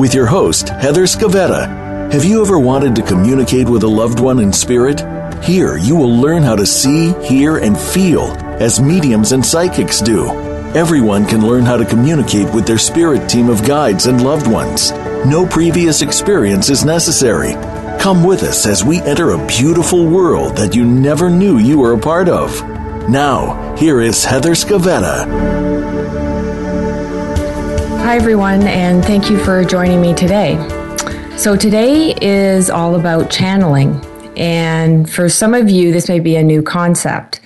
with your host, Heather Scavetta. Have you ever wanted to communicate with a loved one in spirit? Here, you will learn how to see, hear, and feel as mediums and psychics do. Everyone can learn how to communicate with their spirit team of guides and loved ones. No previous experience is necessary. Come with us as we enter a beautiful world that you never knew you were a part of. Now, here is Heather Scavetta. Hi, everyone, and thank you for joining me today. So, today is all about channeling, and for some of you, this may be a new concept.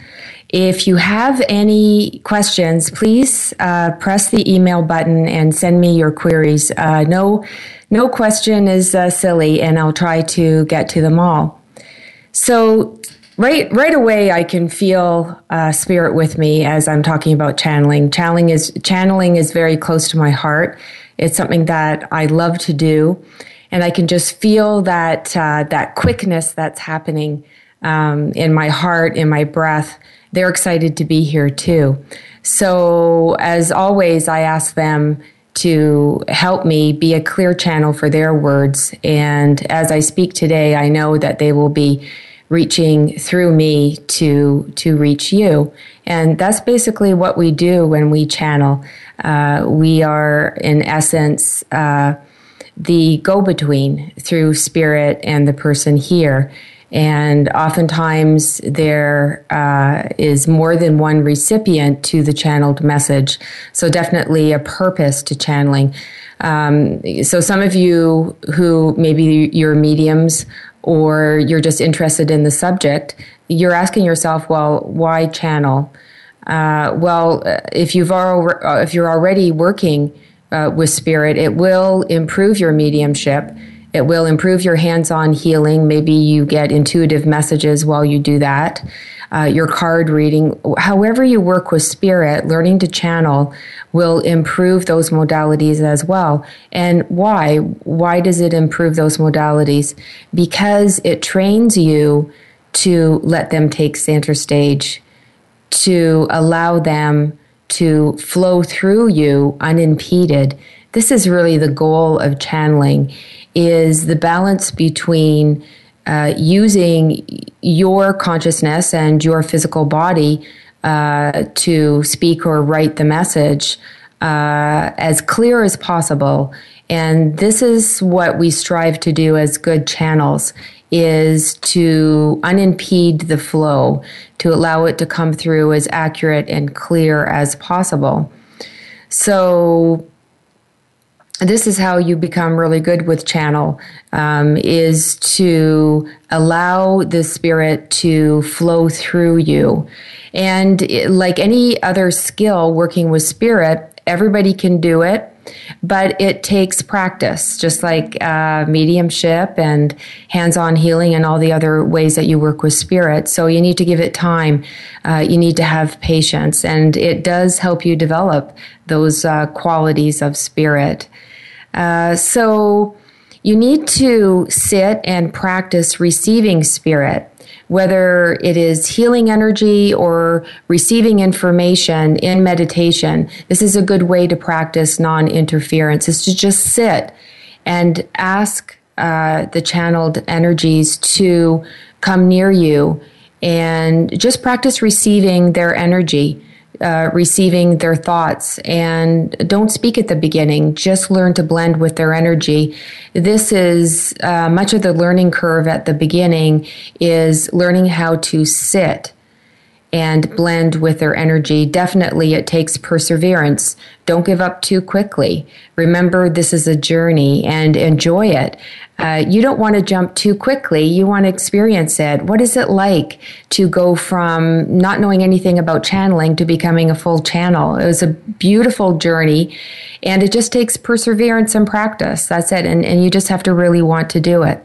If you have any questions, please uh, press the email button and send me your queries. Uh, no, no question is uh, silly, and I'll try to get to them all. So, right right away i can feel uh, spirit with me as i'm talking about channeling. Channeling is channeling is very close to my heart. It's something that i love to do. And i can just feel that uh, that quickness that's happening um, in my heart in my breath. They're excited to be here too. So as always i ask them to help me be a clear channel for their words. And as i speak today i know that they will be reaching through me to to reach you. And that's basically what we do when we channel. Uh, we are in essence uh, the go-between through spirit and the person here. And oftentimes there uh, is more than one recipient to the channeled message. So definitely a purpose to channeling. Um, so some of you who maybe you're mediums or you're just interested in the subject, you're asking yourself, well, why channel? Uh, well, uh, if you've al- uh, if you're already working uh, with spirit, it will improve your mediumship. It will improve your hands-on healing. Maybe you get intuitive messages while you do that uh, your card reading, however you work with spirit, learning to channel will improve those modalities as well. And why? Why does it improve those modalities? Because it trains you to let them take center stage, to allow them to flow through you unimpeded. This is really the goal of channeling is the balance between uh, using your consciousness and your physical body uh, to speak or write the message uh, as clear as possible. And this is what we strive to do as good channels is to unimpede the flow, to allow it to come through as accurate and clear as possible. So this is how you become really good with channel um, is to allow the spirit to flow through you. And it, like any other skill working with spirit everybody can do it but it takes practice just like uh, mediumship and hands-on healing and all the other ways that you work with spirit. So you need to give it time. Uh, you need to have patience. And it does help you develop those uh, qualities of spirit. Uh, so you need to sit and practice receiving spirit, whether it is healing energy or receiving information in meditation. This is a good way to practice non interference, is to just sit and ask uh, the channeled energies to come near you and just practice receiving their energy uh, receiving their thoughts and don't speak at the beginning. Just learn to blend with their energy. This is uh, much of the learning curve at the beginning is learning how to sit and blend with their energy. Definitely, it takes perseverance. Don't give up too quickly. Remember, this is a journey and enjoy it. Uh, you don't want to jump too quickly. You want to experience it. What is it like to go from not knowing anything about channeling to becoming a full channel? It was a beautiful journey, and it just takes perseverance and practice. That's it. And, and you just have to really want to do it.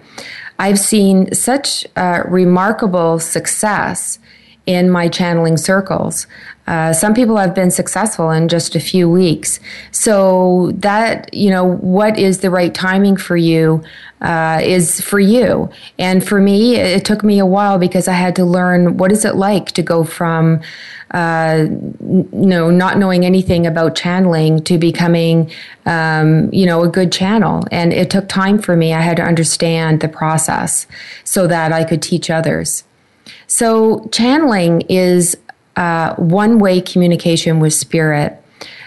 I've seen such uh, remarkable success in my channeling circles. Uh, some people have been successful in just a few weeks. So that, you know, what is the right timing for you uh, is for you. And for me, it took me a while because I had to learn what is it like to go from, uh, you know, not knowing anything about channeling to becoming, um, you know, a good channel. And it took time for me. I had to understand the process so that I could teach others. So, channeling is uh, one way communication with spirit.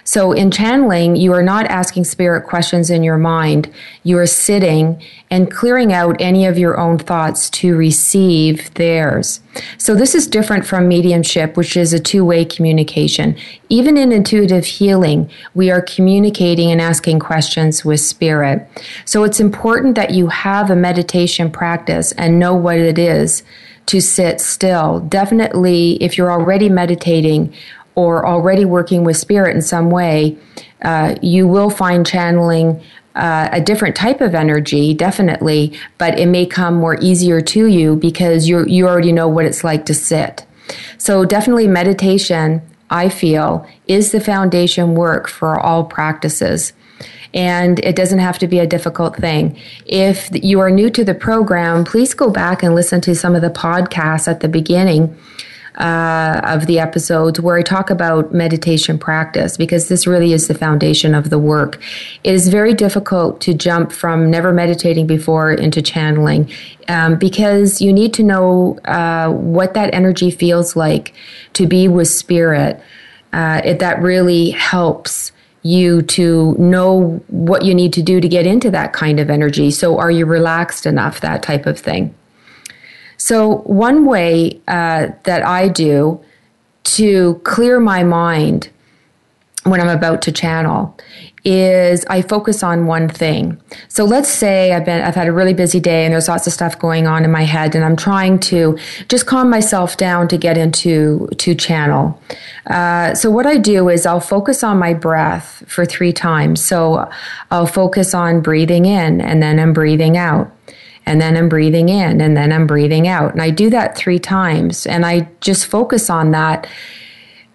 So, in channeling, you are not asking spirit questions in your mind. You are sitting and clearing out any of your own thoughts to receive theirs. So, this is different from mediumship, which is a two way communication. Even in intuitive healing, we are communicating and asking questions with spirit. So, it's important that you have a meditation practice and know what it is to sit still. Definitely, if you're already meditating or already working with spirit in some way, uh, you will find channeling uh, a different type of energy, definitely, but it may come more easier to you because you you already know what it's like to sit. So definitely meditation, I feel, is the foundation work for all practices and it doesn't have to be a difficult thing. If you are new to the program, please go back and listen to some of the podcasts at the beginning. Uh, of the episodes where I talk about meditation practice because this really is the foundation of the work. It is very difficult to jump from never meditating before into channeling um, because you need to know uh, what that energy feels like to be with spirit. Uh, it, that really helps you to know what you need to do to get into that kind of energy. So, are you relaxed enough? That type of thing. So, one way uh, that I do to clear my mind when I'm about to channel is I focus on one thing. So let's say I've been I've had a really busy day and there's lots of stuff going on in my head and I'm trying to just calm myself down to get into to channel. Uh, so what I do is I'll focus on my breath for three times. So I'll focus on breathing in and then I'm breathing out. And then I'm breathing in and then I'm breathing out. And I do that three times and I just focus on that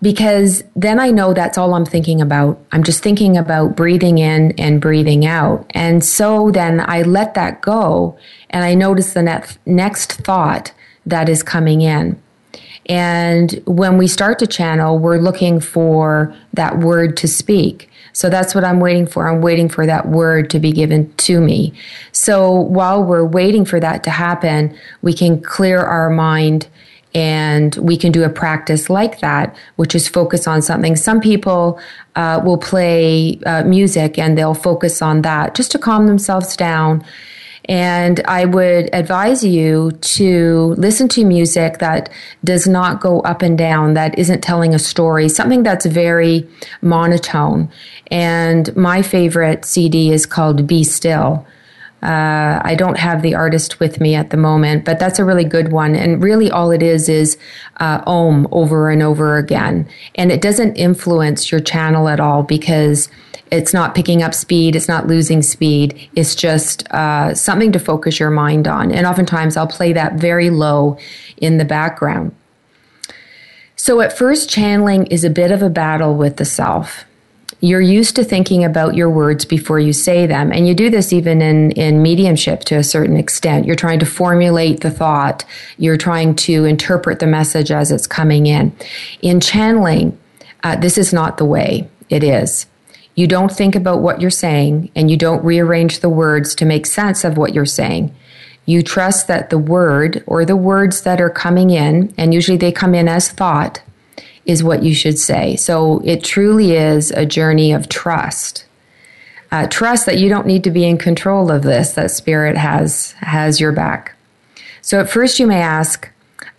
because then I know that's all I'm thinking about. I'm just thinking about breathing in and breathing out. And so then I let that go and I notice the next, thought that is coming in. And when we start to channel, we're looking for that word to speak. So that's what I'm waiting for. I'm waiting for that word to be given to me. So while we're waiting for that to happen, we can clear our mind and we can do a practice like that, which is focus on something. Some people uh, will play uh, music and they'll focus on that just to calm themselves down. And I would advise you to listen to music that does not go up and down, that isn't telling a story, something that's very monotone. And my favorite CD is called Be Still uh, I don't have the artist with me at the moment, but that's a really good one. And really, all it is is uh, Om over and over again. And it doesn't influence your channel at all because it's not picking up speed, it's not losing speed. It's just uh, something to focus your mind on. And oftentimes, I'll play that very low in the background. So, at first, channeling is a bit of a battle with the self you're used to thinking about your words before you say them. And you do this even in, in mediumship to a certain extent. You're trying to formulate the thought, you're trying to interpret the message as it's coming in. In channeling, uh, this is not the way it is. You don't think about what you're saying and you don't rearrange the words to make sense of what you're saying. You trust that the word or the words that are coming in, and usually they come in as thought, is what you should say. So it truly is a journey of trust. Uh, trust that you don't need to be in control of this, that spirit has, has your back. So at first you may ask,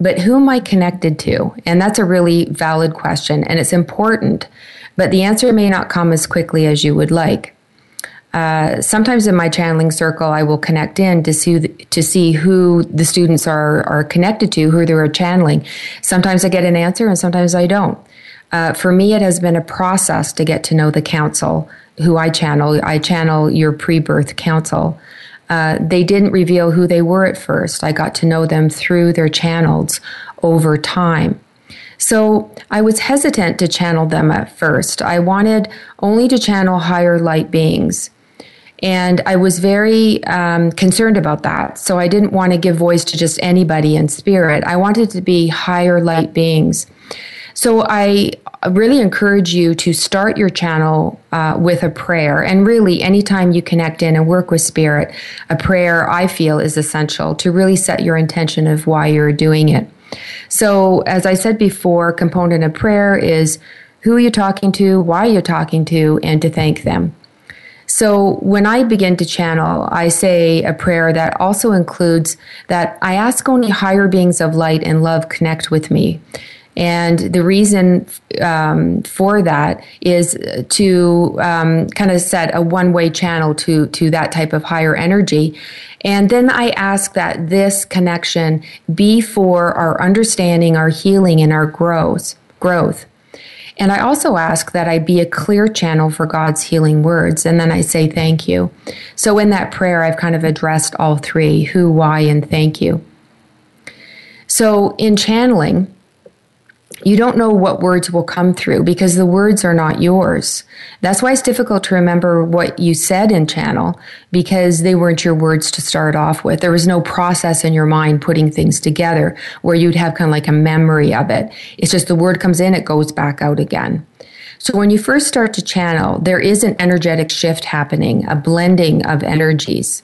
but who am I connected to? And that's a really valid question and it's important, but the answer may not come as quickly as you would like. Uh, sometimes in my channeling circle, I will connect in to see the, to see who the students are are connected to, who they're channeling. Sometimes I get an answer, and sometimes I don't. Uh, for me, it has been a process to get to know the council who I channel. I channel your pre-birth council. Uh, they didn't reveal who they were at first. I got to know them through their channels over time. So I was hesitant to channel them at first. I wanted only to channel higher light beings. And I was very um, concerned about that. So I didn't want to give voice to just anybody in spirit. I wanted to be higher light beings. So I really encourage you to start your channel uh, with a prayer. And really, anytime you connect in and work with spirit, a prayer I feel is essential to really set your intention of why you're doing it. So, as I said before, component of prayer is who are you talking to, why are you talking to, and to thank them. So when I begin to channel, I say a prayer that also includes that I ask only higher beings of light and love connect with me. And the reason um, for that is to um, kind of set a one way channel to, to that type of higher energy. And then I ask that this connection be for our understanding, our healing, and our growth. growth. And I also ask that I be a clear channel for God's healing words. And then I say thank you. So in that prayer, I've kind of addressed all three who, why, and thank you. So in channeling, you don't know what words will come through because the words are not yours. That's why it's difficult to remember what you said in channel because they weren't your words to start off with. There was no process in your mind putting things together where you'd have kind of like a memory of it. It's just the word comes in, it goes back out again. So when you first start to channel, there is an energetic shift happening, a blending of energies.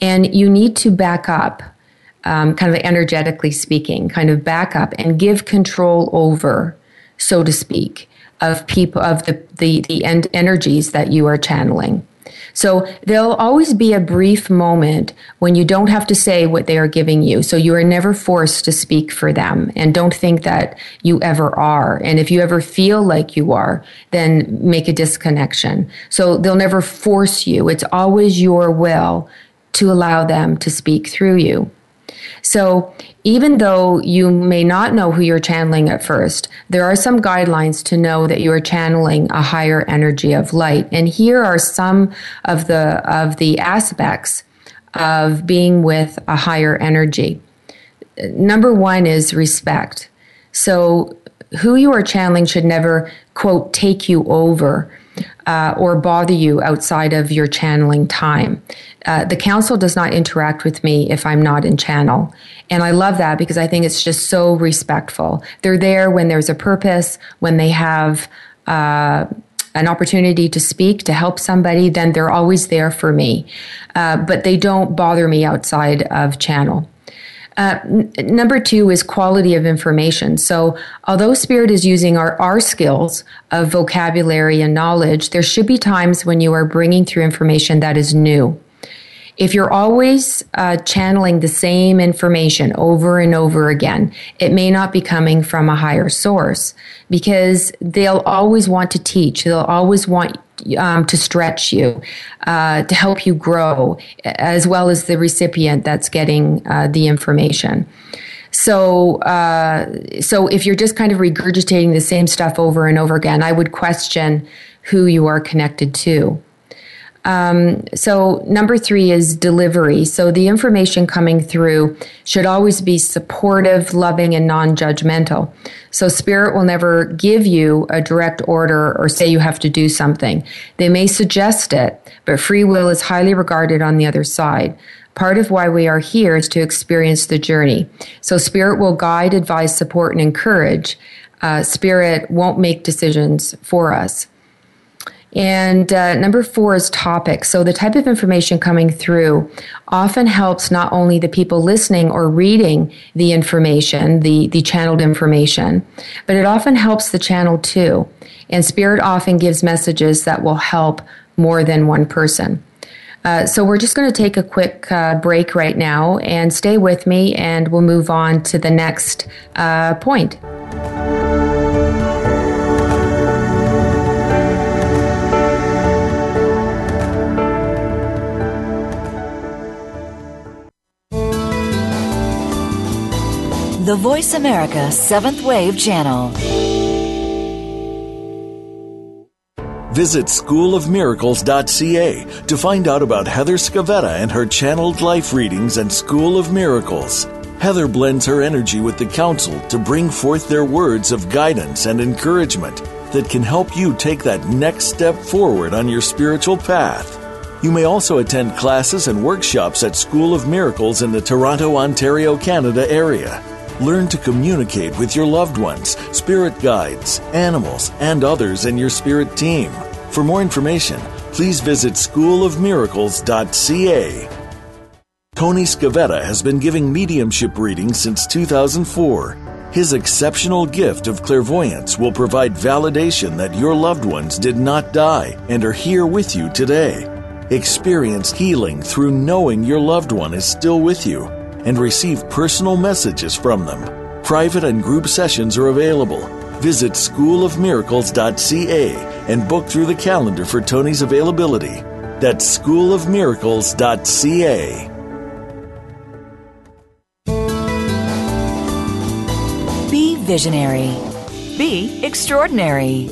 And you need to back up um, kind of energetically speaking, kind of back up and give control over, so to speak, of people of the the the end energies that you are channeling. So there'll always be a brief moment when you don't have to say what they are giving you. So you are never forced to speak for them and don't think that you ever are. And if you ever feel like you are, then make a disconnection. So they'll never force you. It's always your will to allow them to speak through you. So even though you may not know who you're channeling at first, there are some guidelines to know that you are channeling a higher energy of light. And here are some of the of the aspects of being with a higher energy. Number 1 is respect. So who you are channeling should never quote take you over uh, or bother you outside of your channeling time. Uh, the council does not interact with me if I'm not in channel. And I love that because I think it's just so respectful. They're there when there's a purpose, when they have uh, an opportunity to speak, to help somebody, then they're always there for me. Uh, but they don't bother me outside of channel. Uh, n- number two is quality of information. So, although Spirit is using our, our skills of vocabulary and knowledge, there should be times when you are bringing through information that is new. If you're always uh, channeling the same information over and over again, it may not be coming from a higher source because they'll always want to teach. They'll always want um, to stretch you, uh, to help you grow, as well as the recipient that's getting uh, the information. So, uh, so if you're just kind of regurgitating the same stuff over and over again, I would question who you are connected to. Um, so, number three is delivery. So, the information coming through should always be supportive, loving, and non judgmental. So, Spirit will never give you a direct order or say you have to do something. They may suggest it, but free will is highly regarded on the other side. Part of why we are here is to experience the journey. So, Spirit will guide, advise, support, and encourage. Uh, Spirit won't make decisions for us. And uh, number four is topic. So the type of information coming through often helps not only the people listening or reading the information, the, the channeled information, but it often helps the channel too. And Spirit often gives messages that will help more than one person. Uh, so we're just going to take a quick uh, break right now and stay with me, and we'll move on to the next uh, point. The Voice America Seventh Wave Channel. Visit schoolofmiracles.ca to find out about Heather Scavetta and her channeled life readings and School of Miracles. Heather blends her energy with the council to bring forth their words of guidance and encouragement that can help you take that next step forward on your spiritual path. You may also attend classes and workshops at School of Miracles in the Toronto, Ontario, Canada area. Learn to communicate with your loved ones, spirit guides, animals, and others in your spirit team. For more information, please visit schoolofmiracles.ca. Tony Scavetta has been giving mediumship readings since 2004. His exceptional gift of clairvoyance will provide validation that your loved ones did not die and are here with you today. Experience healing through knowing your loved one is still with you and receive personal messages from them. Private and group sessions are available. Visit schoolofmiracles.ca and book through the calendar for Tony's availability. That's schoolofmiracles.ca. Be visionary. Be extraordinary.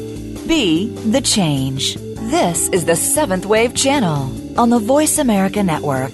Be the change. This is the Seventh Wave Channel on the Voice America Network.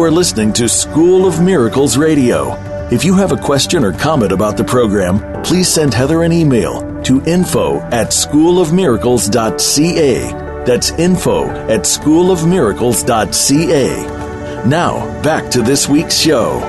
You are listening to School of Miracles Radio. If you have a question or comment about the program, please send Heather an email to info at schoolofmiracles.ca. That's info at schoolofmiracles.ca. Now, back to this week's show.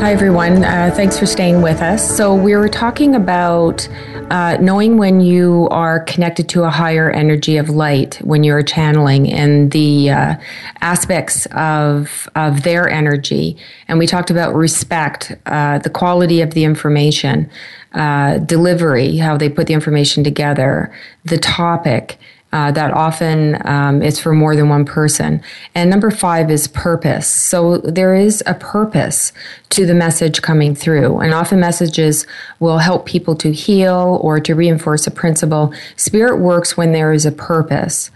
Hi, everyone. Uh, thanks for staying with us. So, we were talking about uh, knowing when you are connected to a higher energy of light when you're channeling and the uh, aspects of of their energy. And we talked about respect uh, the quality of the information uh, delivery how they put the information together the topic uh, that often um, is for more than one person. And number five is purpose. So there is a purpose to the message coming through. And often messages will help people to heal or to reinforce a principle. Spirit works when there is a purpose.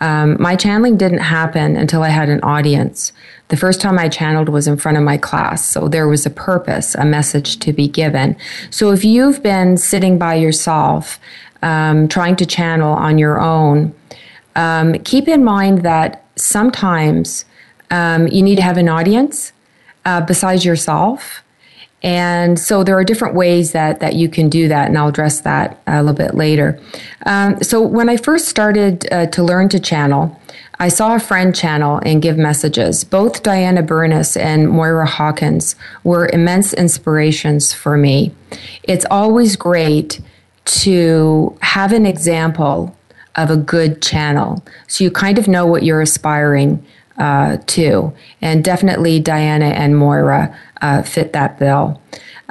Um, my channeling didn't happen until I had an audience. The first time I channeled was in front of my class. So there was a purpose, a message to be given. So if you've been sitting by yourself, um, trying to channel on your own, um, keep in mind that sometimes um, you need to have an audience uh, besides yourself. And so there are different ways that, that you can do that, and I'll address that a little bit later. Um, so when I first started uh, to learn to channel, I saw a friend channel and give messages. Both Diana Burness and Moira Hawkins were immense inspirations for me. It's always great to have an example of a good channel. So you kind of know what you're aspiring uh, to. And definitely Diana and Moira uh, fit that bill.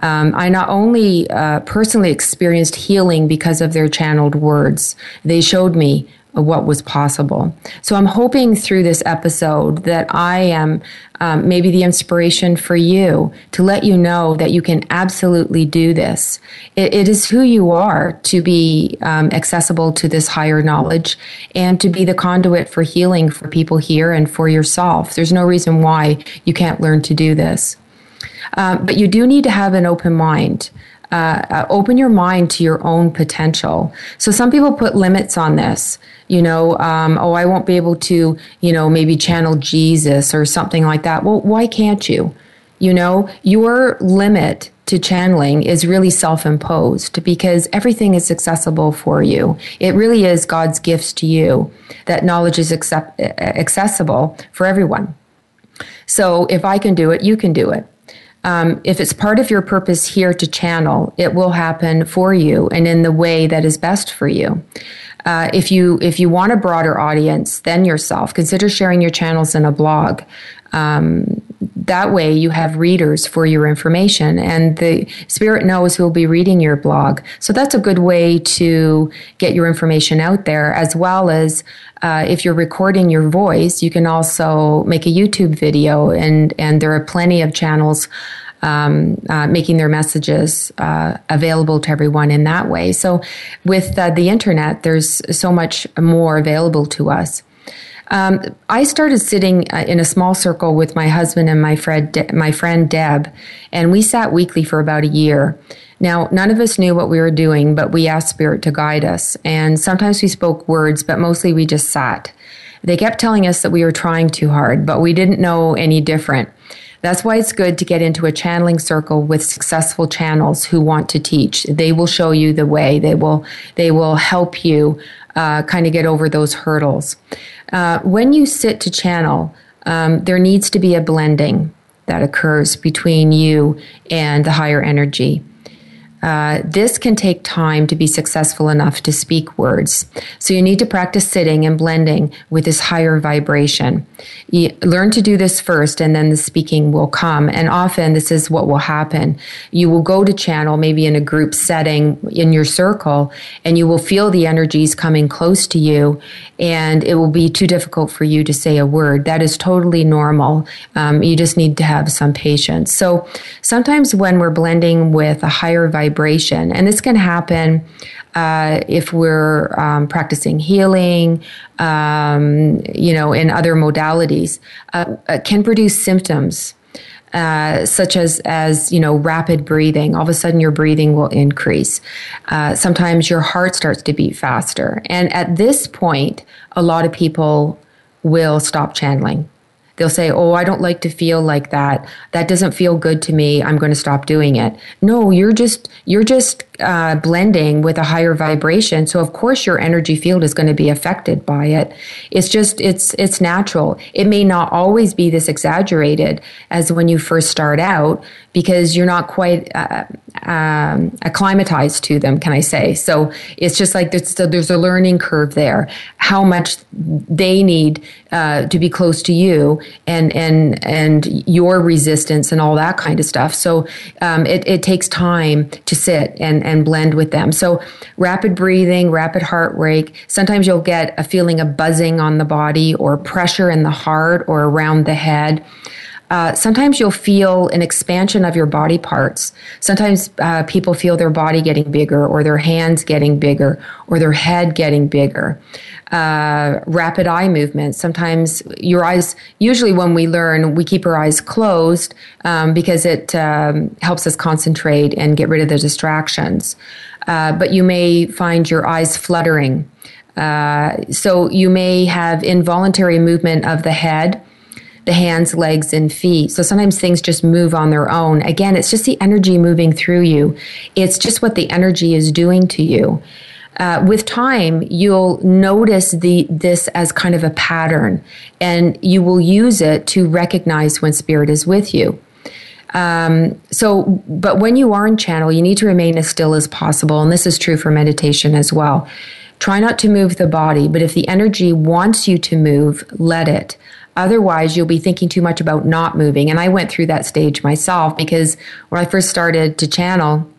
Um, I not only uh, personally experienced healing because of their channeled words, they showed me what was possible. So I'm hoping through this episode that I am um, maybe the inspiration for you to let you know that you can absolutely do this. it, it is who you are to be um, accessible to this higher knowledge and to be the conduit for healing for people here and for yourself. There's no reason why you can't learn to do this. Um, but you do need to have an open mind. Uh, uh, open your mind to your own potential. So some people put limits on this. You know, um, oh, I won't be able to, you know, maybe channel Jesus or something like that. Well, why can't you? You know, your limit to channeling is really self imposed because everything is accessible for you. It really is God's gifts to you that knowledge is accept- accessible for everyone. So if I can do it, you can do it. Um, if it's part of your purpose here to channel, it will happen for you and in the way that is best for you. Uh, if you if you want a broader audience than yourself, consider sharing your channels in a blog. Um, that way you have readers for your information and the spirit knows who will be reading your blog so that's a good way to get your information out there as well as uh, if you're recording your voice you can also make a youtube video and and there are plenty of channels um, uh, making their messages uh, available to everyone in that way. So, with uh, the internet, there's so much more available to us. Um, I started sitting uh, in a small circle with my husband and my friend, De- my friend Deb, and we sat weekly for about a year. Now, none of us knew what we were doing, but we asked Spirit to guide us. And sometimes we spoke words, but mostly we just sat. They kept telling us that we were trying too hard, but we didn't know any different. That's why it's good to get into a channeling circle with successful channels who want to teach. They will show you the way. They will they will help you uh, kind of get over those hurdles. Uh, when you sit to channel, um, there needs to be a blending that occurs between you and the higher energy. Uh, this can take time to be successful enough to speak words. So you need to practice sitting and blending with this higher vibration. You learn to do this first and then the speaking will come. And often this is what will happen. You will go to channel maybe in a group setting in your circle and you will feel the energies coming close to you and it will be too difficult for you to say a word. That is totally normal. Um, you just need to have some patience. So sometimes when we're blending with a higher vibration, vibration. And this can happen uh, if we're um, practicing healing, um, you know, in other modalities, uh, uh, can produce symptoms. Uh, such as as you know rapid breathing all of a sudden your breathing will increase uh, sometimes your heart starts to beat faster and at this point a lot of people will stop channeling They'll say, Oh, I don't like to feel like that. That doesn't feel good to me. I'm going to stop doing it. No, you're just, you're just uh, blending with a higher vibration. So of course your energy field is going to be affected by it. It's just, it's, it's natural. It may not always be this exaggerated as when you first start out because you're not quite uh, um, acclimatized to them, can I say? So it's just like there's, there's a learning curve there. How much they need uh, to be close to you, and and and your resistance and all that kind of stuff. So um, it, it takes time to sit and and blend with them. So rapid breathing, rapid heart rate. Sometimes you'll get a feeling of buzzing on the body or pressure in the heart or around the head. Uh, sometimes you'll feel an expansion of your body parts. Sometimes uh, people feel their body getting bigger, or their hands getting bigger, or their head getting bigger. Uh, rapid eye movement. Sometimes your eyes, usually when we learn, we keep our eyes closed um, because it um, helps us concentrate and get rid of the distractions. Uh, but you may find your eyes fluttering. Uh, so you may have involuntary movement of the head the hands, legs, and feet. So sometimes things just move on their own. Again, it's just the energy moving through you. It's just what the energy is doing to you. Uh, with time, you'll notice the this as kind of a pattern, and you will use it to recognize when spirit is with you. Um, so, but when you are in channel, you need to remain as still as possible, and this is true for meditation as well. Try not to move the body, but if the energy wants you to move, let it. Otherwise, you'll be thinking too much about not moving. And I went through that stage myself because when I first started to channel,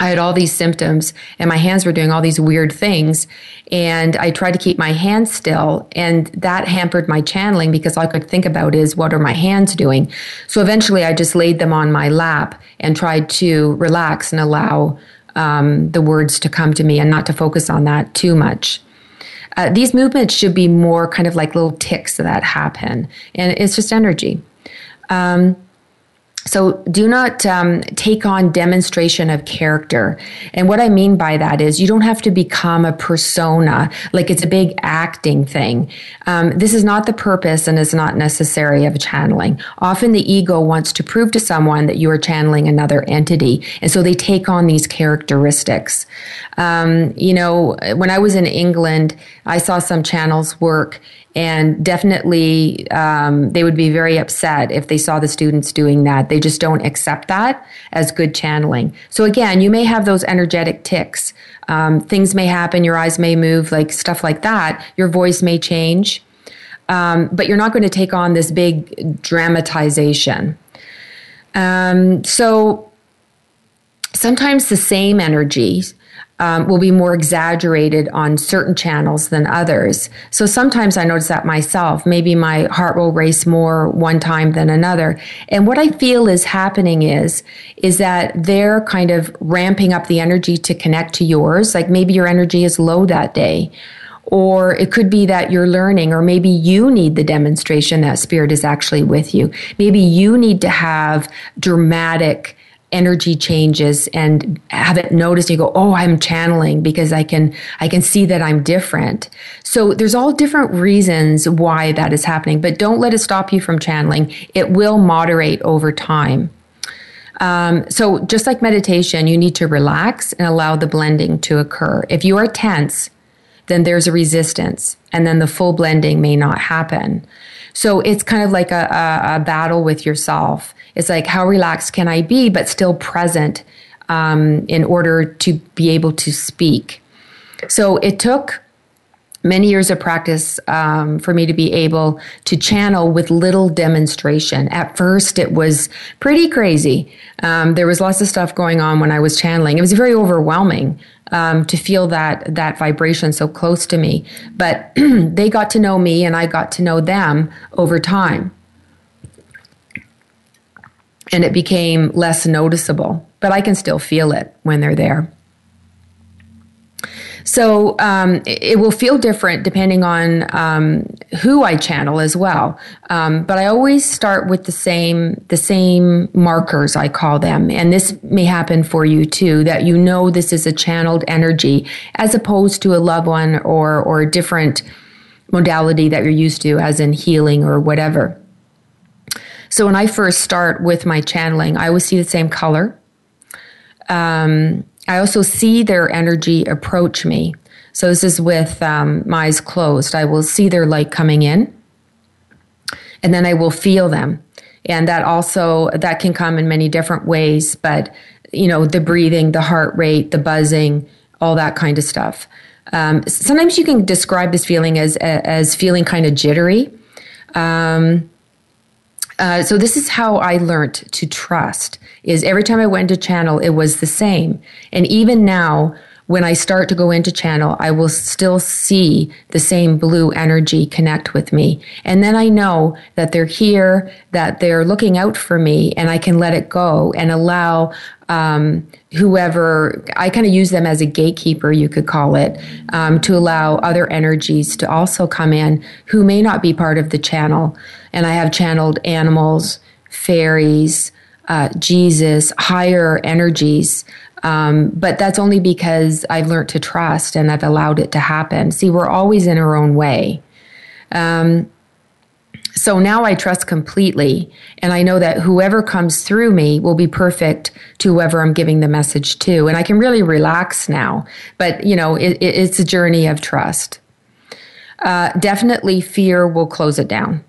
I had all these symptoms and my hands were doing all these weird things. And I tried to keep my hands still and that hampered my channeling because all I could think about is what are my hands doing? So eventually I just laid them on my lap and tried to relax and allow um, the words to come to me and not to focus on that too much. Uh, these movements should be more kind of like little ticks that happen, and it's just energy. Um, so do not um, take on demonstration of character. And what I mean by that is you don't have to become a persona, like it's a big acting thing. Um, this is not the purpose and is not necessary of channeling. Often the ego wants to prove to someone that you are channeling another entity. And so they take on these characteristics. Um, you know, when I was in England, I saw some channels work and definitely um, they would be very upset if they saw the students doing that. They just don't accept that as good channeling. So again you may have those energetic ticks. Um, things may happen your eyes may move like stuff like that. Your voice may change. Um, but you're not going to take on this big dramatization. Um, so sometimes the same energy um, will be more exaggerated on certain channels than others. So sometimes I notice that myself. Maybe my heart will race more one time than another. And what I feel is happening is, is that they're kind of ramping up the energy to connect to yours. Like maybe your energy is low that day. Or it could be that you're learning, or maybe you need the demonstration that spirit is actually with you. Maybe you need to have dramatic energy changes and have it noticed you go oh i'm channeling because i can i can see that i'm different. So there's all different reasons why that is happening but don't let it stop you from channeling. It will moderate over time. Um, so just like meditation you need to relax and allow the blending to occur. If you are tense then there's a resistance and then the full blending may not happen so it's kind of like a, a, a battle with yourself it's like, how relaxed can I be, but still present um, in order to be able to speak? So it took many years of practice um, for me to be able to channel with little demonstration. At first, it was pretty crazy. Um, there was lots of stuff going on when I was channeling. It was very overwhelming um, to feel that that vibration so close to me. But they got to know me, and I got to know them over time and it became less noticeable, but I can still feel it when they're there. So um, it, will feel different depending on um, who I channel as well. Um, but I always start with the same the same markers I call them, and this may happen for you too. That you know this is a channeled energy as opposed to a loved one or or a different modality that you're used to, as in healing or whatever. So when I first start with my channeling, I always see the same color. Um, I also see their energy approach me. So this is with um, my eyes closed. I will see their light coming in, and then I will feel them. And that also that can come in many different ways. But you know, the breathing, the heart rate, the buzzing, all that kind of stuff. Um, sometimes you can describe this feeling as as feeling kind of jittery. Um, uh, so this is how I learned to trust. Is every time I went to channel, it was the same, and even now, when I start to go into channel, I will still see the same blue energy connect with me. And then I know that they're here, that they're looking out for me, and I can let it go and allow um, whoever, I kind of use them as a gatekeeper, you could call it, um, to allow other energies to also come in who may not be part of the channel. And I have channeled animals, fairies, uh, Jesus, higher energies um, but that's only because I've learned to trust and I've allowed it to happen. See, we're always in our own way. Um, so now I trust completely, and I know that whoever comes through me will be perfect to whoever I'm giving the message to, and I can really relax now. But you know, it, it's a journey of trust. Uh, definitely, fear will close it down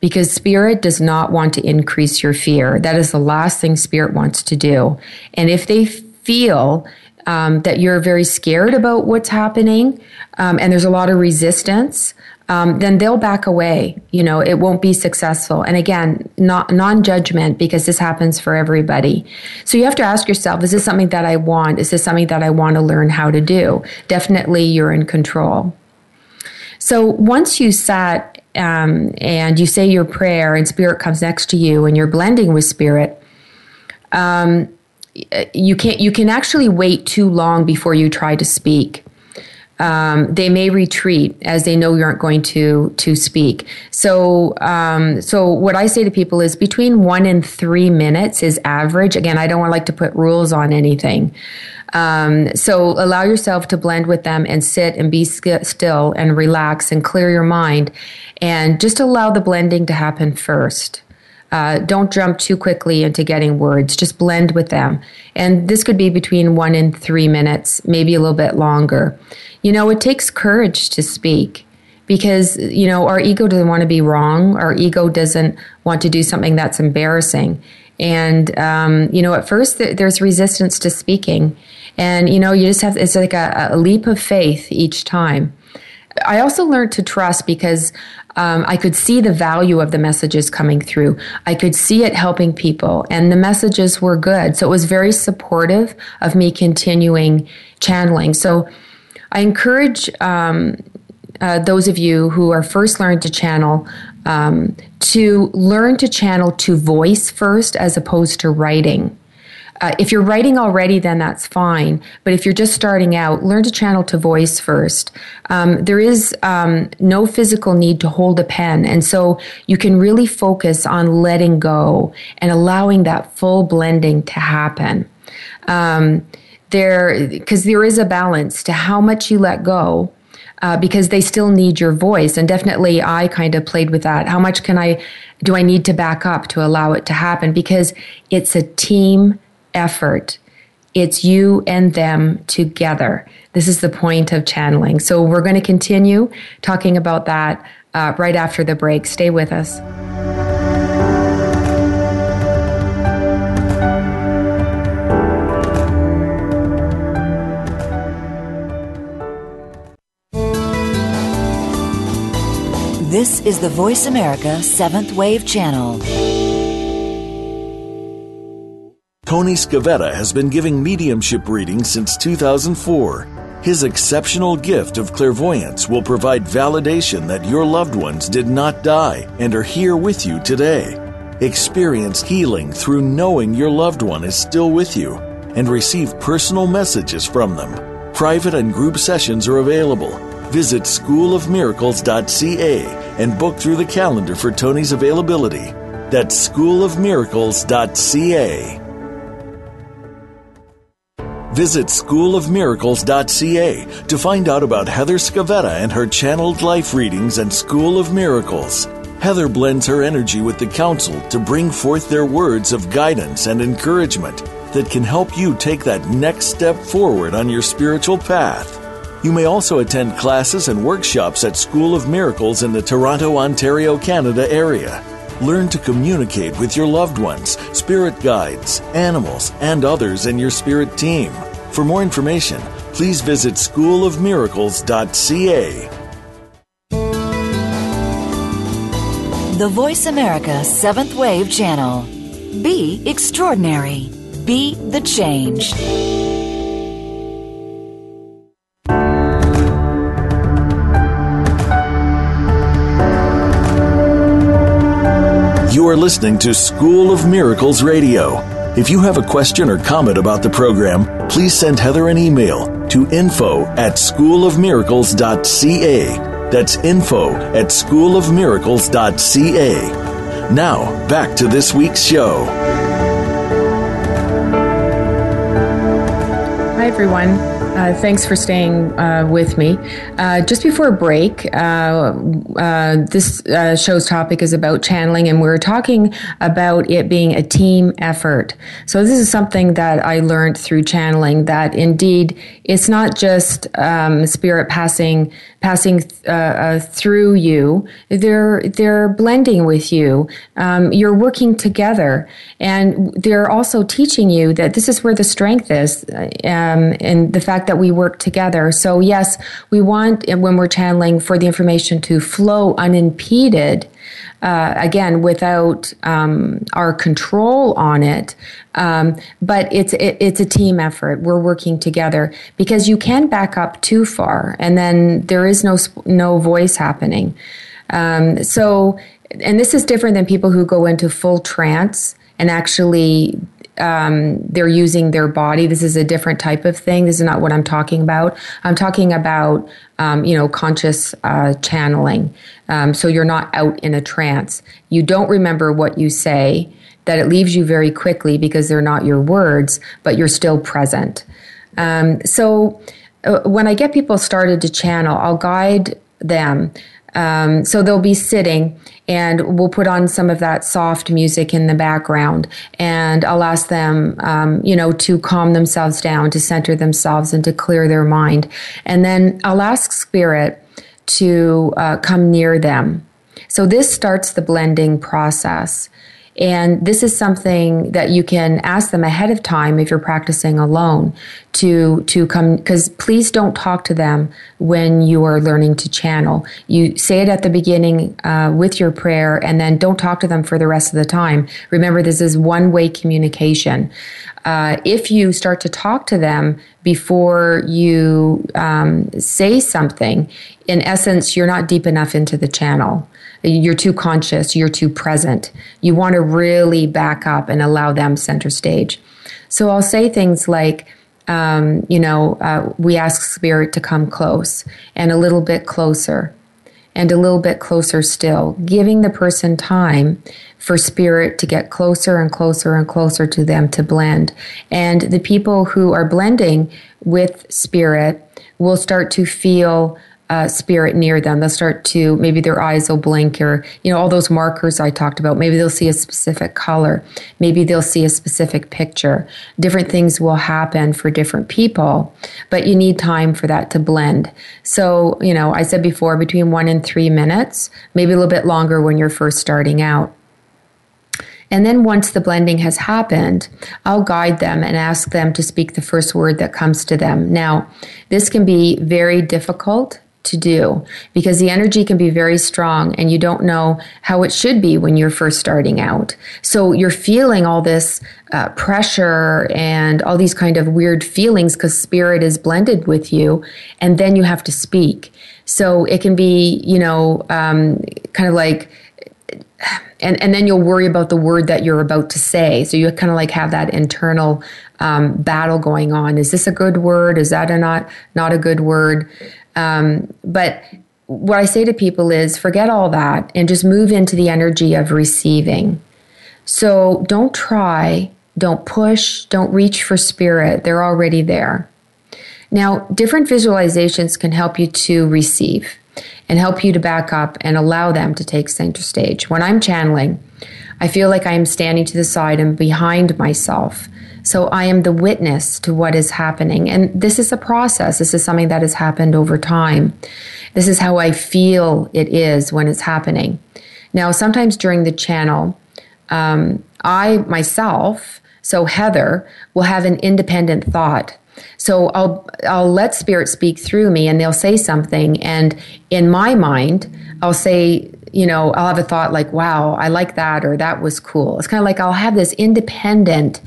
because spirit does not want to increase your fear. That is the last thing spirit wants to do. And if they feel um, that you're very scared about what's happening um, and there's a lot of resistance, um, then they'll back away. You know, it won't be successful. And again, not non-judgment because this happens for everybody. So you have to ask yourself: Is this something that I want? Is this something that I want to learn how to do? Definitely, you're in control. So once you sat um, and you say your prayer, and spirit comes next to you, and you're blending with spirit. Um, you can you can actually wait too long before you try to speak. Um, they may retreat as they know you aren't going to to speak. So um, so what I say to people is between one and three minutes is average. Again, I don't want like to put rules on anything. Um, so allow yourself to blend with them and sit and be still and relax and clear your mind, and just allow the blending to happen first. Uh, don't jump too quickly into getting words. Just blend with them. And this could be between one and three minutes, maybe a little bit longer. You know, it takes courage to speak because, you know, our ego doesn't want to be wrong. Our ego doesn't want to do something that's embarrassing. And, um, you know, at first th- there's resistance to speaking. And, you know, you just have, it's like a, a leap of faith each time. I also learned to trust because um, I could see the value of the messages coming through. I could see it helping people, and the messages were good. So it was very supportive of me continuing channeling. So I encourage um, uh, those of you who are first learning to channel um, to learn to channel to voice first as opposed to writing. Uh, if you're writing already, then that's fine. But if you're just starting out, learn to channel to voice first. Um, there is um, no physical need to hold a pen. And so you can really focus on letting go and allowing that full blending to happen. Um, there, because there is a balance to how much you let go uh, because they still need your voice. And definitely, I kind of played with that. How much can I do I need to back up to allow it to happen? Because it's a team effort. It's you and them together. This is the point of channeling. So, we're going to continue talking about that uh, right after the break. Stay with us. This is the Voice America Seventh Wave Channel. Tony Scavetta has been giving mediumship readings since 2004. His exceptional gift of clairvoyance will provide validation that your loved ones did not die and are here with you today. Experience healing through knowing your loved one is still with you and receive personal messages from them. Private and group sessions are available. Visit schoolofmiracles.ca and book through the calendar for Tony's availability. That's schoolofmiracles.ca. Visit schoolofmiracles.ca to find out about Heather Scavetta and her channeled life readings and School of Miracles. Heather blends her energy with the council to bring forth their words of guidance and encouragement that can help you take that next step forward on your spiritual path. You may also attend classes and workshops at School of Miracles in the Toronto, Ontario, Canada area. Learn to communicate with your loved ones, spirit guides, animals, and others in your spirit team. For more information, please visit schoolofmiracles.ca. The Voice America Seventh Wave Channel. Be extraordinary. Be the change. You are listening to School of Miracles Radio. If you have a question or comment about the program, please send Heather an email to info at schoolofmiracles.ca. That's info at schoolofmiracles.ca. Now, back to this week's show. Hi, everyone. Uh, thanks for staying uh, with me. Uh, just before break, uh, uh, this uh, show's topic is about channeling, and we're talking about it being a team effort. So, this is something that I learned through channeling that indeed it's not just um, spirit passing passing through you; they're they're blending with you. Um, you're working together, and they're also teaching you that this is where the strength is, um, and the fact that we work together. So, yes, we want, when we're channeling, for the information to flow unimpeded. Uh, again, without um, our control on it, um, but it's it, it's a team effort. We're working together because you can back up too far, and then there is no no voice happening. Um, so, and this is different than people who go into full trance and actually um, they're using their body. This is a different type of thing. This is not what I'm talking about. I'm talking about, um, you know, conscious uh, channeling. Um, so you're not out in a trance. You don't remember what you say, that it leaves you very quickly because they're not your words, but you're still present. Um, so uh, when I get people started to channel, I'll guide them. Um, so they'll be sitting and we'll put on some of that soft music in the background. And i'll ask them um, you know to calm themselves down to center themselves and to clear their mind. And then i'll ask spirit to uh, come near them. So this starts the blending process And this is something that you can ask them ahead of time if you're practicing alone to to come because please don't talk to them when you are learning to channel. You say it at the beginning uh, with your prayer, and then don't talk to them for the rest of the time. Remember, this is one way communication. Uh, if you start to talk to them before you um, say something, in essence, you're not deep enough into the channel you're too conscious, you're too present. You want to really back up and allow them center stage. So I'll say things like, um, you know, uh, we ask spirit to come close and a little bit closer and a little bit closer still, giving the person time for spirit to get closer and closer and closer to them to blend. And the people who are blending with spirit will start to feel uh, spirit near them. They'll start to, maybe their eyes will blink or, you know, all those markers I talked about. Maybe they'll see a specific color. Maybe they'll see a specific picture. Different things will happen for different people, but you need time for that to blend. So, you know, I said before between one and three minutes, maybe a little bit longer when you're first starting out. And then once the blending has happened, I'll guide them and ask them to speak the first word that comes to them. Now, this can be very difficult to do because the energy can be very strong and you don't know how it should be when you're first starting out. So you're feeling all this uh, pressure and all these kind of weird feelings because spirit is blended with you and then you have to speak. So it can be, you know, um, kind of like, and, and then you'll worry about the word that you're about to say. So you kind of like have that internal um, battle going on. Is this a good word? Is that a not not a good word? Um, but what I say to people is forget all that and just move into the energy of receiving. So don't try, don't push, don't reach for spirit. They're already there. Now, different visualizations can help you to receive and help you to back up and allow them to take center stage. When I'm channeling, I feel like I am standing to the side and behind myself so I am the witness to what is happening. And this is a process. This is something that has happened over time. This is how I feel it is when it's happening. Now, sometimes during the channel, um, I myself, so Heather, will have an independent thought. So I'll I'll let spirit speak through me and they'll say something and in my mind I'll say you know I'll have a thought like wow I like that or that was cool. It's kind of like I'll have this independent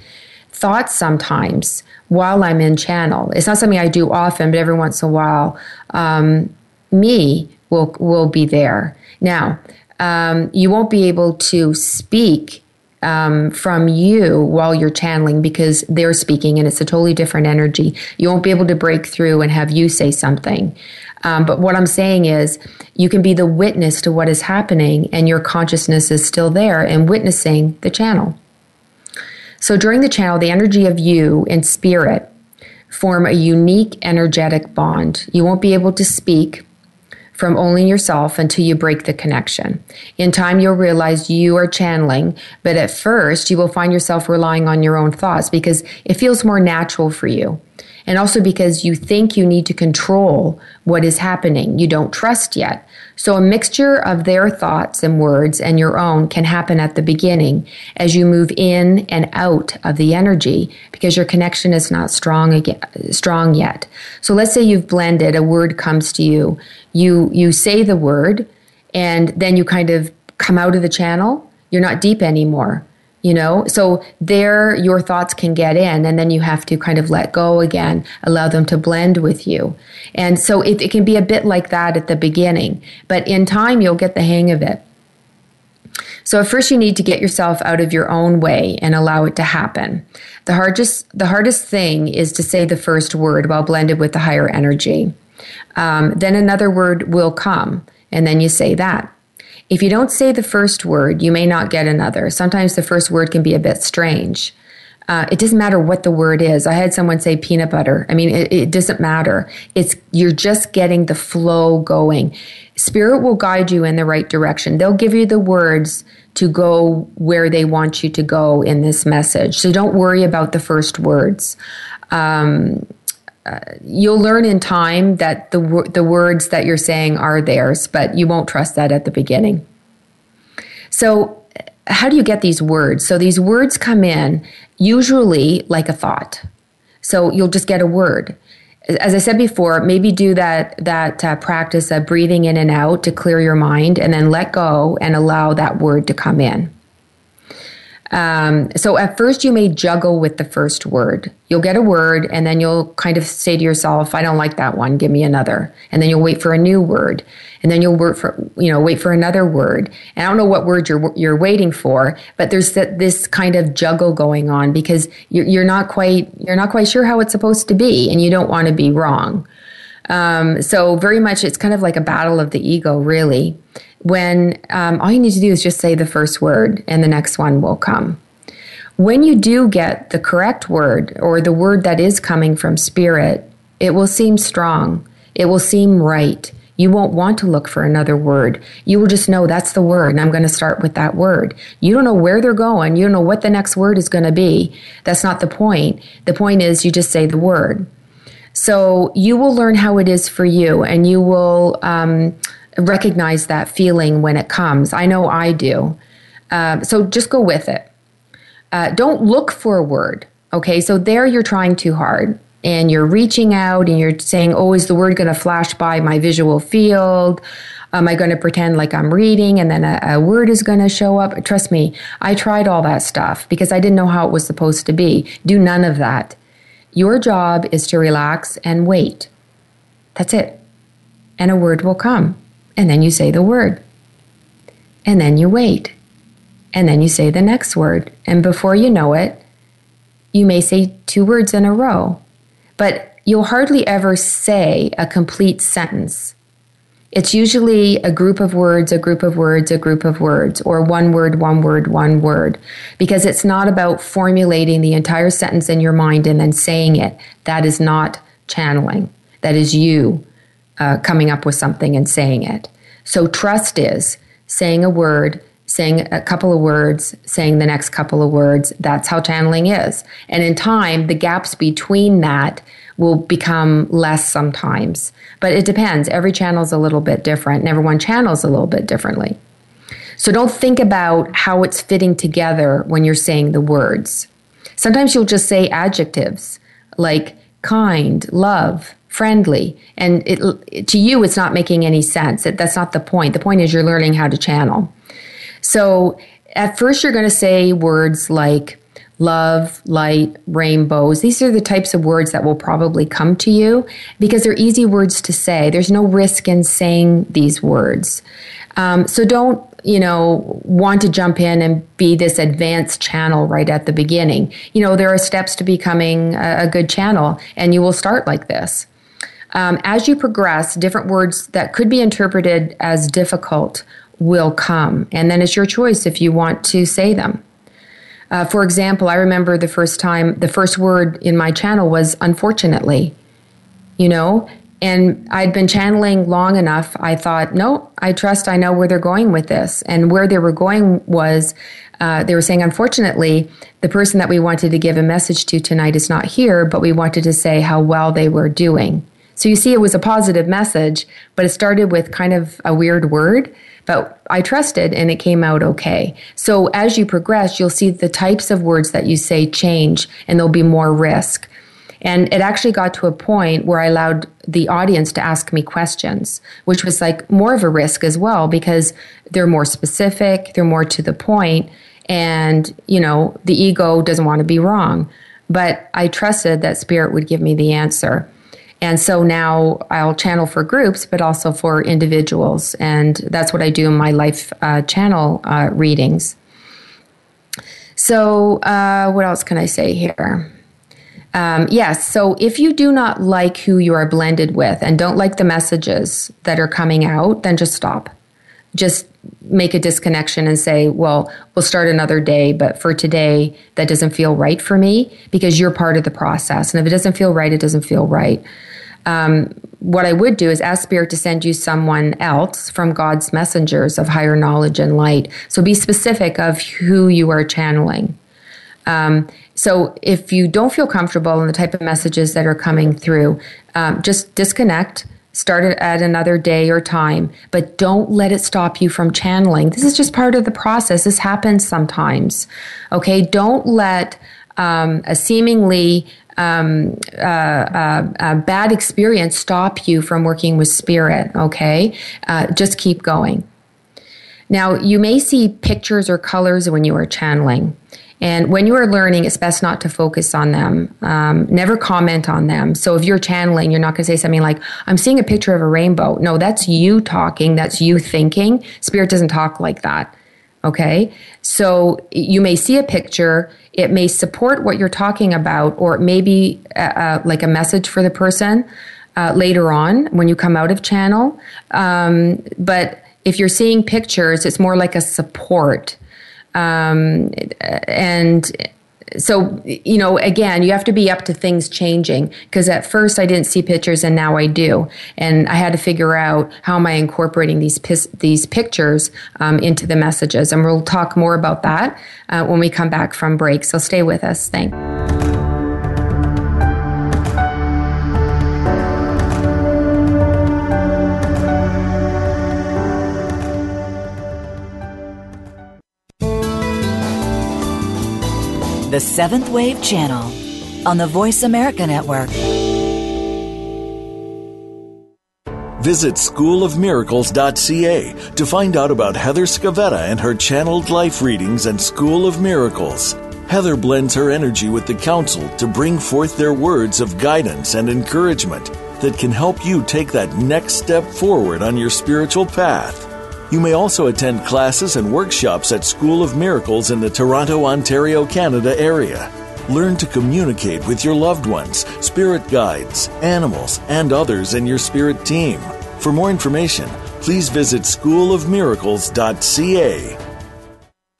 thoughts sometimes while I'm in channel. It's not something I do often, but every once in a while, um, me will will be there. Now, um, you won't be able to speak um, from you while you're channeling because they're speaking and it's a totally different energy. You won't be able to break through and have you say something. Um, but what I'm saying is, you can be the witness to what is happening, and your consciousness is still there and witnessing the channel. So during the channel, the energy of you and spirit form a unique energetic bond. You won't be able to speak from only yourself until you break the connection. In time, you'll realize you are channeling, but at first, you will find yourself relying on your own thoughts because it feels more natural for you and also because you think you need to control what is happening. You don't trust yet. So a mixture of their thoughts and words and your own can happen at the beginning as you move in and out of the energy because your connection is not strong again, strong yet. So let's say you've blended, a word comes to you. You you say the word and then you kind of come out of the channel. You're not deep anymore you know? So there your thoughts can get in and then you have to kind of let go again allow them to blend with you. And so it, it can be a bit like that at the beginning but in time you'll get the hang of it. So at first you need to get yourself out of your own way and allow it to happen. The hardest the hardest thing is to say the first word while blended with the higher energy. Um, then another word will come and then you say that if you don't say the first word, you may not get another. Sometimes the first word can be a bit strange. Uh, it doesn't matter what the word is. I had someone say peanut butter. I mean, it, it doesn't matter. It's you're just getting the flow going. Spirit will guide you in the right direction. They'll give you the words to go where they want you to go in this message. So don't worry about the first words. Um, you'll learn in time that the the words that you're saying are theirs, but you won't trust that at the beginning. So how do you get these words? So these words come in usually like a thought. So you'll just get a word. As I said before, maybe do that that uh, practice of breathing in and out to clear your mind, and then let go and allow that word to come in. Um, so at first, you may juggle with the first word. You'll get a word, and then you'll kind of say to yourself, "I don't like that one. Give me another." And then you'll wait for a new word, and then you'll wait for you know wait for another word. And I don't know what word you're you're waiting for, but there's this kind of juggle going on because you're, you're not quite you're not quite sure how it's supposed to be, and you don't want to be wrong. Um, so very much, it's kind of like a battle of the ego, really when um, all you need to do is just say the first word and the next one will come. When you do get the correct word or the word that is coming from spirit, it will seem strong. It will seem right. You won't want to look for another word. You will just know that's the word, and I'm going to start with that word. You don't know where they're going. You don't know what the next word is going to be. That's not the point. The point is you just say the word. So you will learn how it is for you, and you will um, recognize that feeling when it comes. I know I do. Uh, so just go with it. Uh, don't look for a word. Okay, so there you're trying too hard and you're reaching out and you're saying, oh, is the word going to flash by my visual field? Am I going to pretend like I'm reading and then a, a word is going to show up? Trust me, I tried all that stuff because I didn't know how it was supposed to be. Do none of that. Your job is to relax and wait. That's it. And a word will come and then you say the word. And then you wait. And then you say the next word. And before you know it, you may say two words in a row. But you'll hardly ever say a complete sentence. It's usually a group of words, a group of words, a group of words, or one word, one word, one word, because it's not about formulating the entire sentence in your mind and then saying it. That is not channeling. That is you uh, coming up with something and saying it. So trust is saying a word, saying a couple of words, saying the next couple of words. That's how channeling is. And in time, the gaps between that will become less sometimes. But it depends. Every channel is a little bit different, and everyone channels a little bit differently. So don't think about how it's fitting together when you're saying the words. Sometimes you'll just say adjectives like kind, love, friendly and it, to you it's not making any sense it, that's not the point the point is you're learning how to channel so at first you're going to say words like love light rainbows. These are the types of words that will probably come to you because they're easy words to say. There's no risk in saying these words. Um, so don't you know want to jump in and be this advanced channel right at the beginning. You know there are steps to becoming a, a good channel and you will start like this. Um, as you progress, different words that could be interpreted as difficult will come. And then it's your choice if you want to say them. Uh, for example, I remember the first time, the first word in my channel was unfortunately, you know, and I'd been channeling long enough. I thought, no, I trust I know where they're going with this. And where they were going was uh, they were saying, unfortunately, the person that we wanted to give a message to tonight is not here, but we wanted to say how well they were doing. So you see, it was a positive message, but it started with kind of a weird word. But I trusted and it came out okay. So as you progress, you'll see the types of words that you say change and there'll be more risk. And it actually got to a point where I allowed the audience to ask me questions, which was like more of a risk as well because they're more specific, they're more to the point, and, you know, the ego doesn't want to be wrong. But I trusted that spirit would give me the answer. And so now I'll channel for groups, but also for individuals. And that's what I do in my life uh, channel uh, readings. So, uh, what else can I say here? Um, yes, so if you do not like who you are blended with and don't like the messages that are coming out, then just stop. Just make a disconnection and say, well, we'll start another day, but for today, that doesn't feel right for me because you're part of the process. And if it doesn't feel right, it doesn't feel right. Um, what I would do is ask Spirit to send you someone else from God's messengers of higher knowledge and light. So be specific of who you are channeling. Um, so if you don't feel comfortable in the type of messages that are coming through, um, just disconnect Start it at another day or time, but don't let it stop you from channeling. This is just part of the process. This happens sometimes. Okay. Don't let um, a seemingly um, uh, uh, bad experience stop you from working with spirit. Okay. Uh, just keep going. Now, you may see pictures or colors when you are channeling. And when you are learning, it's best not to focus on them. Um, never comment on them. So if you're channeling, you're not going to say something like, I'm seeing a picture of a rainbow. No, that's you talking. That's you thinking. Spirit doesn't talk like that. Okay. So you may see a picture. It may support what you're talking about, or it may be uh, uh, like a message for the person uh, later on when you come out of channel. Um, but if you're seeing pictures, it's more like a support. Um, and so, you know, again, you have to be up to things changing because at first I didn't see pictures and now I do. And I had to figure out how am I incorporating these, these pictures um, into the messages. And we'll talk more about that uh, when we come back from break. So stay with us. Thanks. The Seventh Wave Channel on the Voice America Network. Visit schoolofmiracles.ca to find out about Heather Scavetta and her channeled life readings and School of Miracles. Heather blends her energy with the council to bring forth their words of guidance and encouragement that can help you take that next step forward on your spiritual path. You may also attend classes and workshops at School of Miracles in the Toronto, Ontario, Canada area. Learn to communicate with your loved ones, spirit guides, animals, and others in your spirit team. For more information, please visit schoolofmiracles.ca.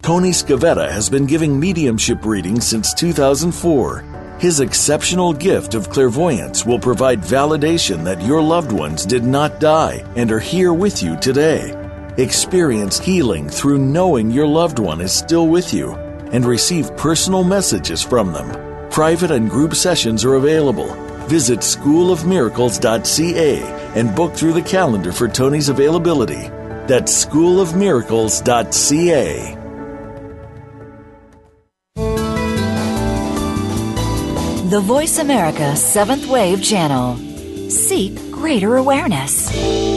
Tony Scavetta has been giving mediumship readings since 2004. His exceptional gift of clairvoyance will provide validation that your loved ones did not die and are here with you today. Experience healing through knowing your loved one is still with you and receive personal messages from them. Private and group sessions are available. Visit schoolofmiracles.ca and book through the calendar for Tony's availability. That's schoolofmiracles.ca. The Voice America Seventh Wave Channel. Seek greater awareness.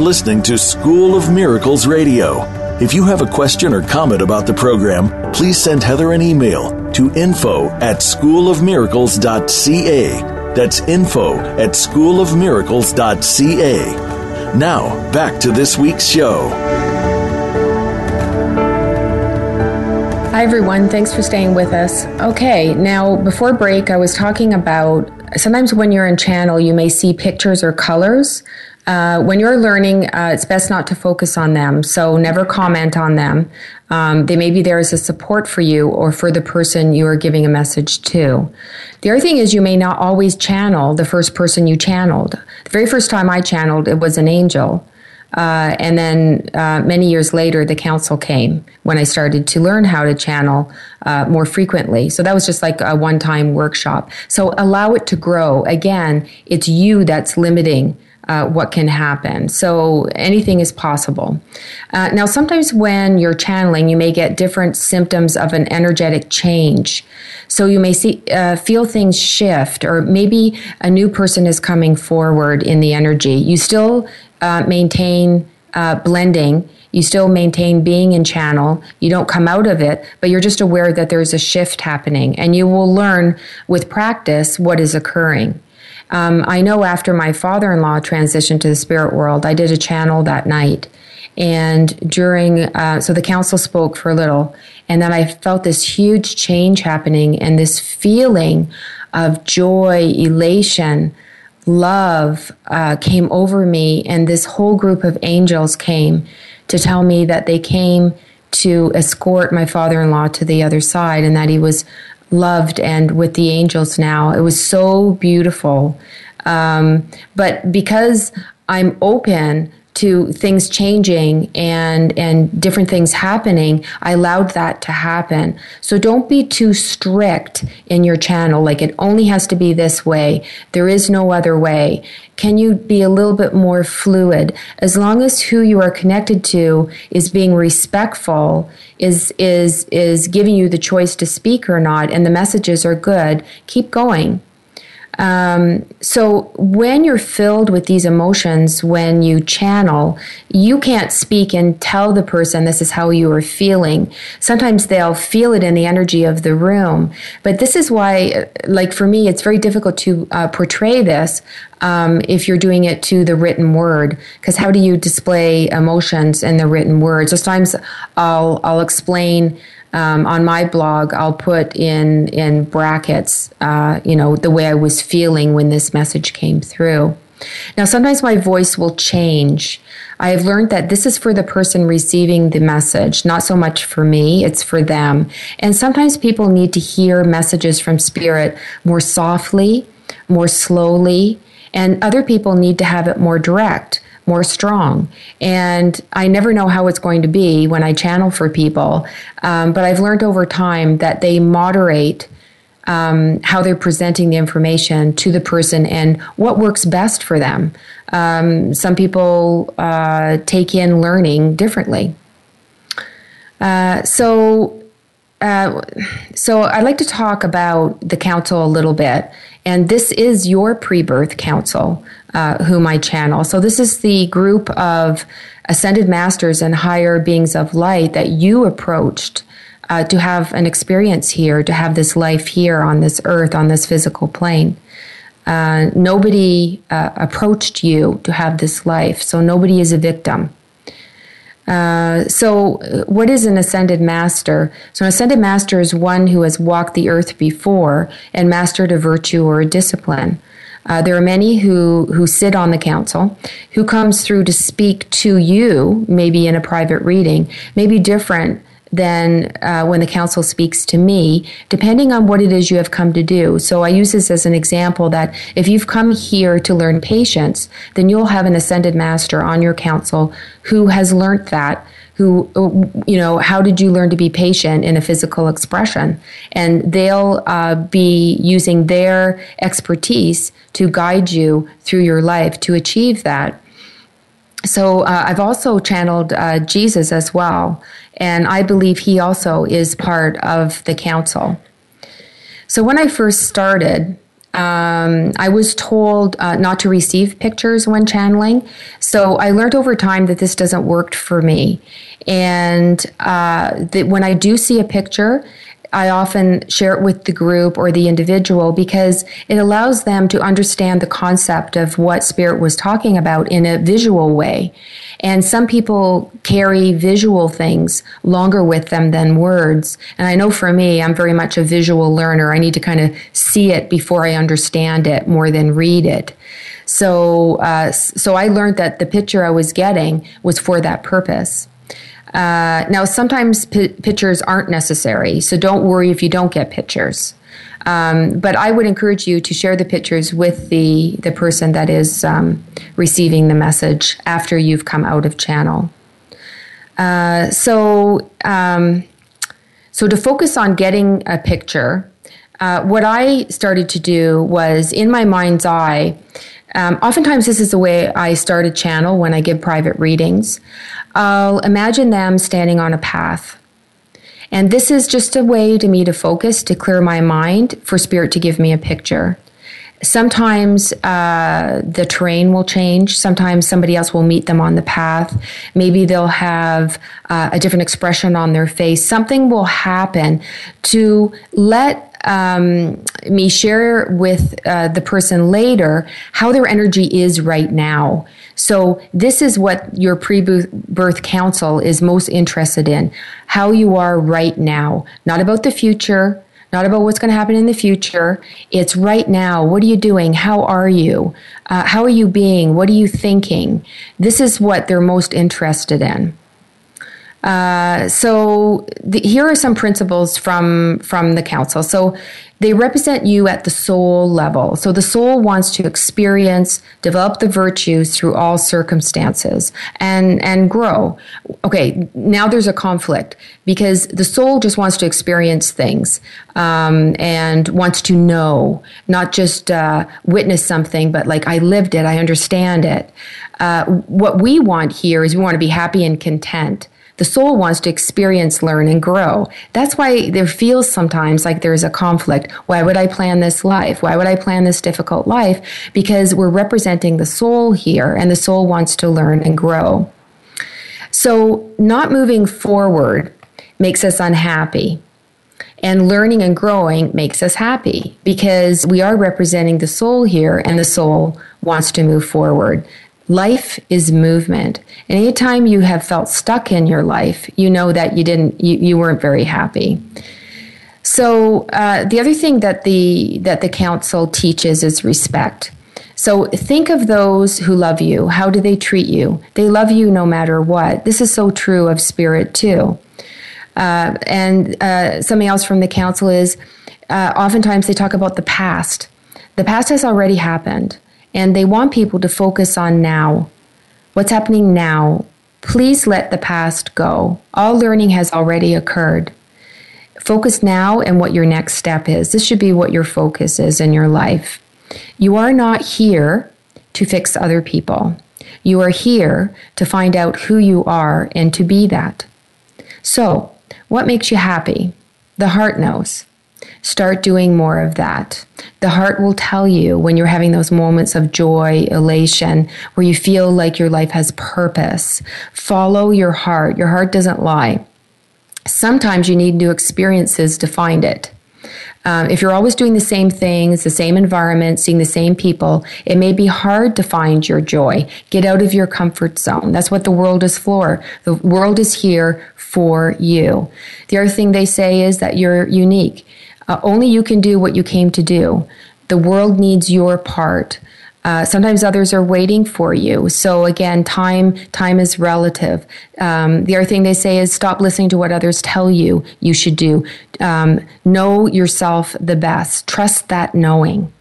Are listening to School of Miracles Radio. If you have a question or comment about the program, please send Heather an email to info at schoolofmiracles.ca. That's info at schoolofmiracles.ca. Now, back to this week's show. Hi, everyone. Thanks for staying with us. Okay, now before break, I was talking about sometimes when you're in channel, you may see pictures or colors uh, when you're learning, uh, it's best not to focus on them. So never comment on them. Um, they may be there as a support for you or for the person you are giving a message to. The other thing is you may not always channel the first person you channeled. The very first time I channeled, it was an angel. Uh, and then uh, many years later, the council came when I started to learn how to channel uh, more frequently. So that was just like a one time workshop. So allow it to grow. Again, it's you that's limiting uh, what can happen. So anything is possible. Uh, now, sometimes when you're channeling, you may get different symptoms of an energetic change. So you may see uh, feel things shift, or maybe a new person is coming forward in the energy. You still uh, maintain uh, blending. You still maintain being in channel. You don't come out of it, but you're just aware that there's a shift happening, and you will learn with practice what is occurring. Um, I know after my father in law transitioned to the spirit world, I did a channel that night. And during, uh, so the council spoke for a little, and then I felt this huge change happening and this feeling of joy, elation, love uh, came over me. And this whole group of angels came to tell me that they came to escort my father in law to the other side and that he was loved and with the angels now. It was so beautiful. Um, but because I'm open to things changing and and different things happening i allowed that to happen. So don't be too strict in your channel like it only has to be this way there is no other way. Can you be a little bit more fluid? As long as who you are connected to is being respectful is is is giving you the choice to speak or not and the messages are good keep going um, so when you're filled with these emotions, when you channel, you can't speak and tell the person this is how you are feeling. Sometimes they'll feel it in the energy of the room. But this is why, like for me, it's very difficult to uh, portray this um, if you're doing it to the written word because how do you display emotions in the written word So sometimes i'll i'll explain um, on my blog, I'll put in in brackets, uh, you know, the way I was feeling when this message came through. Now, sometimes my voice will change. I have learned that this is for the person receiving the message, not so much for me, it's for them. And sometimes people need to hear messages from spirit more softly, more slowly, and other people need to have it more direct more strong. And I never know how it's going to be when I channel for people, um, but I've learned over time that they moderate. Um, how they're presenting the information to the person and what works best for them. Um, some people uh, take in learning differently. Uh, so, uh, so I'd like to talk about the council a little bit, and this is your pre-birth council uh, whom I channel. So this is the group of ascended masters and higher beings of light that you approached uh, to have an experience here, to have this life here on this earth, on this physical plane. Uh, nobody uh, approached you to have this life, so nobody is a victim. Uh, so, what is an ascended master? So, an ascended master is one who has walked the earth before and mastered a virtue or a discipline. Uh, there are many who, who sit on the council, who comes through to speak to you, maybe in a private reading, maybe different than uh, when the council speaks to me, depending on what it is you have come to do. So I use this as an example that if you've come here to learn patience, then you'll have an ascended master on your council who has learned that who, you know, how did you learn to be patient in a physical expression? And they'll uh, be using their expertise to guide you through your life to achieve that. So uh, I've also channeled uh, Jesus as well, and I believe he also is part of the council. So when I first started, um, I was told uh, not to receive pictures when channeling. So I learned over time that this doesn't work for me. And uh, that when I do see a picture, I often share it with the group or the individual because it allows them to understand the concept of what spirit was talking about in a visual way. And some people carry visual things longer with them than words. And I know for me, I'm very much a visual learner. I need to kind of see it before I understand it more than read it. So, uh, so I learned that the picture I was getting was for that purpose. Uh, now, sometimes p- pictures aren't necessary, so don't worry if you don't get pictures. Um, but I would encourage you to share the pictures with the, the person that is um, receiving the message after you've come out of channel. Uh, so, um, so to focus on getting a picture, uh, what I started to do was in my mind's eye. Um, oftentimes, this is the way I start a channel when I give private readings. I'll imagine them standing on a path. And this is just a way to me to focus, to clear my mind, for spirit to give me a picture. Sometimes uh, the terrain will change. Sometimes somebody else will meet them on the path. Maybe they'll have uh, a different expression on their face. Something will happen to let um, me share with uh, the person later how their energy is right now. So, this is what your pre birth council is most interested in how you are right now, not about the future. Not about what's going to happen in the future. It's right now. What are you doing? How are you? Uh, how are you being? What are you thinking? This is what they're most interested in. Uh, so the, here are some principles from from the council. So they represent you at the soul level. So the soul wants to experience, develop the virtues through all circumstances and, and grow. Okay, now there's a conflict because the soul just wants to experience things um, and wants to know, not just uh, witness something, but like I lived it, I understand it. Uh, what we want here is we want to be happy and content. The soul wants to experience, learn, and grow. That's why there feels sometimes like there's a conflict. Why would I plan this life? Why would I plan this difficult life? Because we're representing the soul here, and the soul wants to learn and grow. So, not moving forward makes us unhappy. And learning and growing makes us happy because we are representing the soul here, and the soul wants to move forward. Life is movement. Anytime you have felt stuck in your life, you know that you didn't, you, you weren't very happy. So uh, the other thing that the that the council teaches is respect. So think of those who love you. How do they treat you? They love you no matter what. This is so true of spirit too. Uh, and uh, something else from the council is uh, oftentimes they talk about the past. The past has already happened. And they want people to focus on now. What's happening now? Please let the past go. All learning has already occurred. Focus now and what your next step is. This should be what your focus is in your life. You are not here to fix other people. You are here to find out who you are and to be that. So, what makes you happy? The heart knows. Start doing more of that. The heart will tell you when you're having those moments of joy, elation, where you feel like your life has purpose. Follow your heart. Your heart doesn't lie. Sometimes you need new experiences to find it. Um, if you're always doing the same things, the same environment, seeing the same people, it may be hard to find your joy. Get out of your comfort zone. That's what the world is for. The world is here for you. The other thing they say is that you're unique. Uh, only you can do what you came to do. The world needs your part. Uh, sometimes others are waiting for you. So again, time time is relative. Um, the other thing they say is stop listening to what others tell you you should do. Um, know yourself the best. Trust that knowing.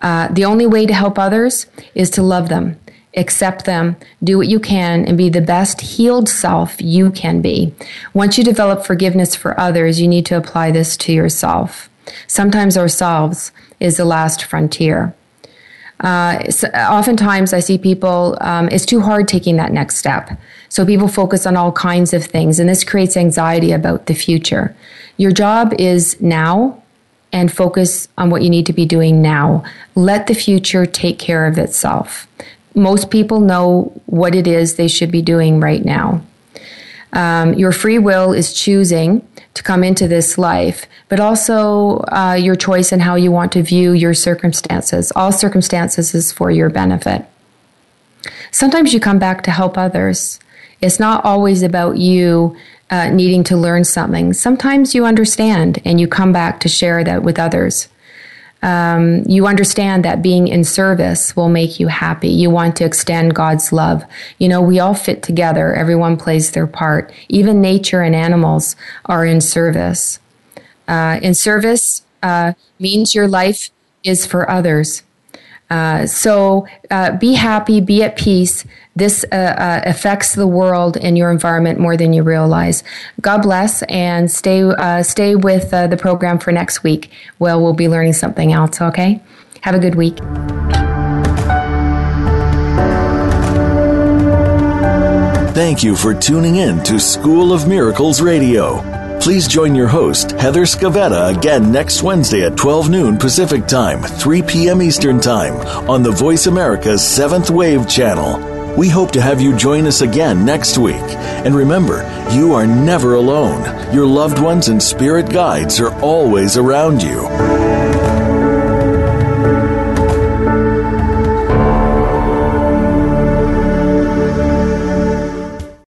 Uh, the only way to help others is to love them accept them, do what you can, and be the best healed self you can be. Once you develop forgiveness for others, you need to apply this to yourself. Sometimes ourselves is the last frontier. Uh, so oftentimes, I see people, um, it's too hard taking that next step. So people focus on all kinds of things, and this creates anxiety about the future. Your job is now and focus on what you need to be doing now. Let the future take care of itself most people know what it is they should be doing right now. Um, your free will is choosing to come into this life, but also uh, your choice in how you want to view your circumstances. All circumstances is for your benefit. Sometimes you come back to help others. It's not always about you uh, needing to learn something. Sometimes you understand and you come back to share that with others um, you understand that being in service will make you happy. You want to extend God's love. You know, we all fit together. Everyone plays their part. Even nature and animals are in service. Uh, in service uh, means your life is for others. Uh, so uh, be happy, be at peace. This uh, uh, affects the world and your environment more than you realize. God bless, and stay uh, stay with the program for next week. Well, we'll be learning something else. Okay, have a good week. Thank you for tuning in to School of Miracles Radio. Please join your host, Heather Scavetta, again next Wednesday at 12 noon Pacific Time, 3 p.m. Eastern Time on the Voice America's Seventh Wave channel. We hope to have you join us again next week. And remember, you are never alone. Your loved ones and spirit guides are always around you.